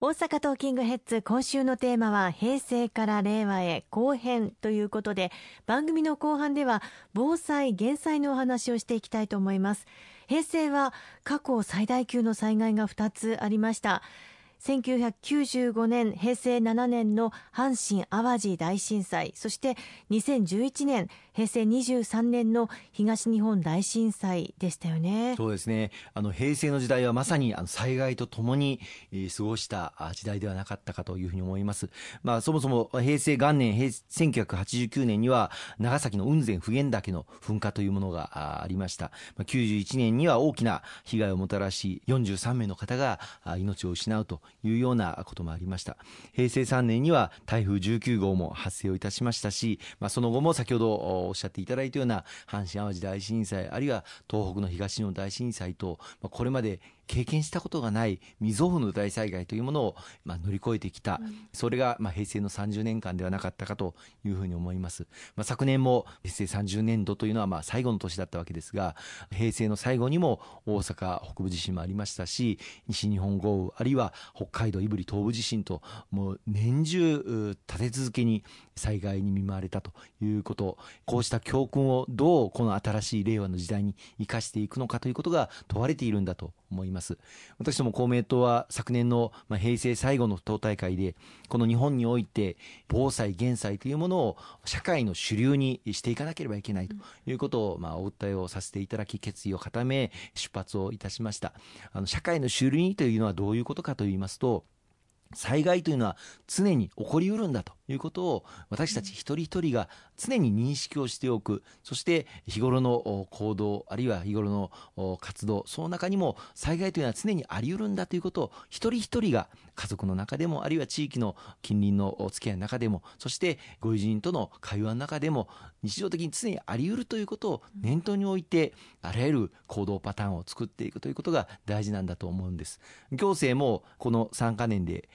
大阪トーキングヘッズ今週のテーマは平成から令和へ後編ということで番組の後半では防災減災のお話をしていきたいと思います。平成は過去最大級の災害が2つありました。1995年平成7年の阪神・淡路大震災そして2011年平成23年の東日本大震災でしたよね。そうですね。あの平成の時代はまさにあの災害とともに、えー、過ごした時代ではなかったかというふうに思います、まあ、そもそも平成元年平1989年には長崎の雲仙普賢岳の噴火というものがありました。91年には大きな被害をもたらし43名の方が命を失うというようなこともありました。平成3年には台風19号も発生をいたしましたし、まあ、その後も先ほどおっしゃっていただいたような阪神・淡路大震災あるいは東北の東日本大震災と、ま、これまで経験したことがない未曾有の大災害というものを、まあ、乗り越えてきた、うん、それが、まあ、平成の30年間ではなかったかというふうに思います、まあ、昨年も平成30年度というのはまあ最後の年だったわけですが平成の最後にも大阪北部地震もありましたし西日本豪雨あるいは北海道胆振東部地震ともう年中立て続けに災害に見舞われたということ。こうした教訓をどうこの新しい令和の時代に生かしていくのかということが問われているんだと思います。私ども公明党は昨年の平成最後の党大会でこの日本において防災減災というものを社会の主流にしていかなければいけないということをまあお訴えをさせていただき決意を固め出発をいたしました。あの社会の主流にというのはどういうことかと言いますと災害というのは常に起こりうるんだということを私たち一人一人が常に認識をしておく。そして日頃の行動あるいは日頃の活動その中にも災害というのは常にあり得るんだということを一人一人が家族の中でもあるいは地域の近隣のお付き合いの中でもそしてご友人との会話の中でも日常的に常にあり得るということを念頭に置いてあらゆる行動パターンを作っていくということが大事なんだと思うんです。行政もこの3か年で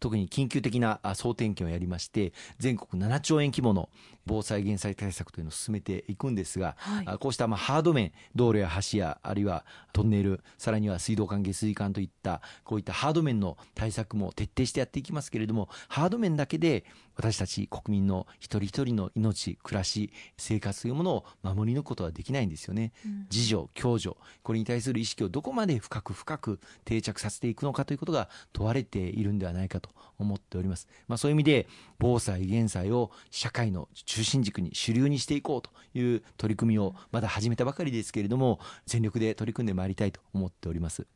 特に緊急的な総点検をやりまして全国7兆円規模の防災減災対策というのを進めていくんですが、はい、こうしたまあハード面道路や橋やあるいはトンネルさらには水道管下水管といったこういったハード面の対策も徹底してやっていきますけれどもハード面だけで私たち国民の一人一人の命暮らし生活というものを守り抜くことはできないんですよね、うん、自助共助これに対する意識をどこまで深く深く定着させていくのかということが問われているんではないかと思っております、まあ、そういう意味で防災減災を社会の中心軸に主流にしていこうという取り組みをまだ始めたばかりですけれど。も全力で取り組んでまいりたいと思っております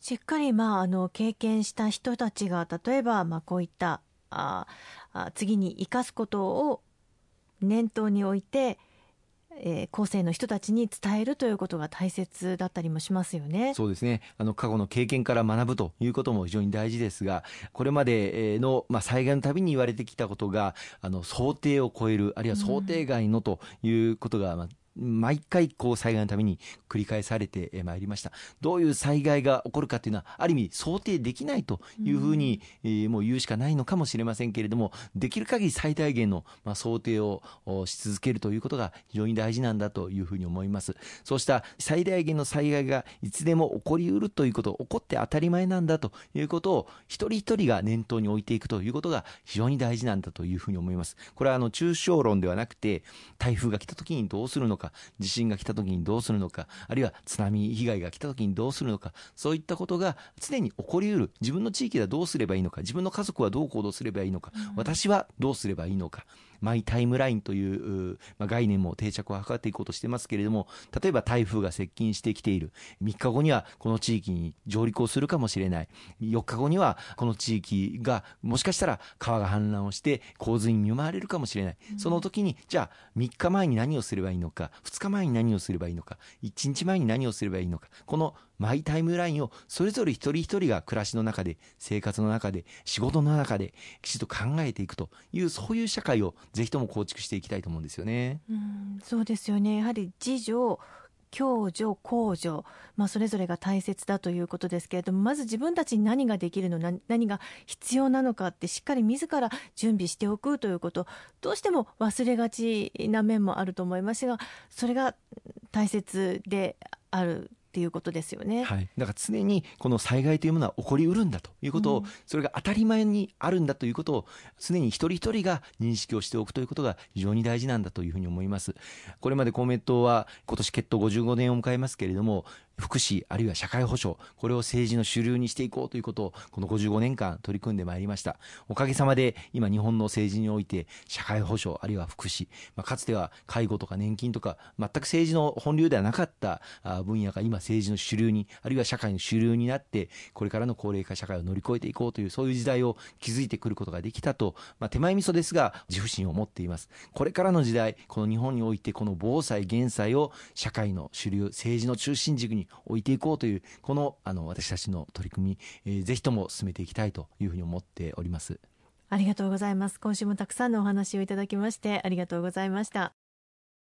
しっかりまああの経験した人たちが例えばまあこういったあ次に生かすことを念頭に置いてえー、後世の人たちに伝えるということが大切だったりもしますよね。そうですね。あの過去の経験から学ぶということも非常に大事ですが、これまでのまあ災害のたびに言われてきたことがあの想定を超えるあるいは想定外のということが、まあ毎回こう災害のために繰り返されてまいりました。どういう災害が起こるかというのはある意味想定できないというふうに、うん、もう言うしかないのかもしれませんけれどもできる限り最大限の、まあ、想定をし続けるということが非常に大事なんだというふうに思います。そうした最大限の災害がいつでも起こりうるということ起こって当たり前なんだということを一人一人が念頭に置いていくということが非常に大事なんだというふうに思います。これはあの抽象論ではなくて台風が来た時にどうするのかか地震が来た時にどうするのかあるいは津波被害が来た時にどうするのかそういったことが常に起こりうる自分の地域ではどうすればいいのか自分の家族はどう行動すればいいのか、私はどうすればいいのかマイタイムラインという、まあ、概念も定着を図っていこうとしてますけれども例えば台風が接近してきている。3日後にはこの地域に上陸をするかもしれない。4日後にはこの地域がもしかしたら川が氾濫をして洪水に見舞われるかもしれない、うん、その時にじゃあ3日前に何をすればいいのか2日前に何をすればいいのか1日前に何をすればいいのかこのマイタイムラインをそれぞれ一人一人が暮らしの中で生活の中で仕事の中できちっと考えていくというそういう社会をぜひとも構築していきたいと思うんですよね。うんそうですよね。やはり自助共助公助、まあ、それぞれが大切だということですけれどもまず自分たちに何ができるの何が必要なのかってしっかり自ら準備しておくということ。どうしても忘れがちな面もあると思いますがそれが大切である。っていうことですよね。はい、だから常にこの災害というものは起こりうるんだということを、うん、それが当たり前にあるんだということを常に一人一人が認識をしておくということが非常に大事なんだというふうに思います。これまで公明党は今年決闘55年を迎えますけれども福祉あるいは社会保障これを政治の主流にしていこうということをこの55年間取り組んでまいりました。おかげさまで今日本の政治において社会保障あるいは福祉、まあ、かつては介護とか年金とか全く政治の本流ではなかった分野が今政治の主流にあるいは社会の主流になってこれからの高齢化社会を乗り越えていこうというそういう時代を築いてくることができたと、まあ、手前味噌ですが自負心を持っています。これからの時代この日本においてこの防災減災を社会の主流政治の中心軸にに置いていこうというこのあの私たちの取り組み、えー、ぜひとも進めていきたいというふうに思っております。ありがとうございます。今週もたくさんのお話をいただきましてありがとうございました。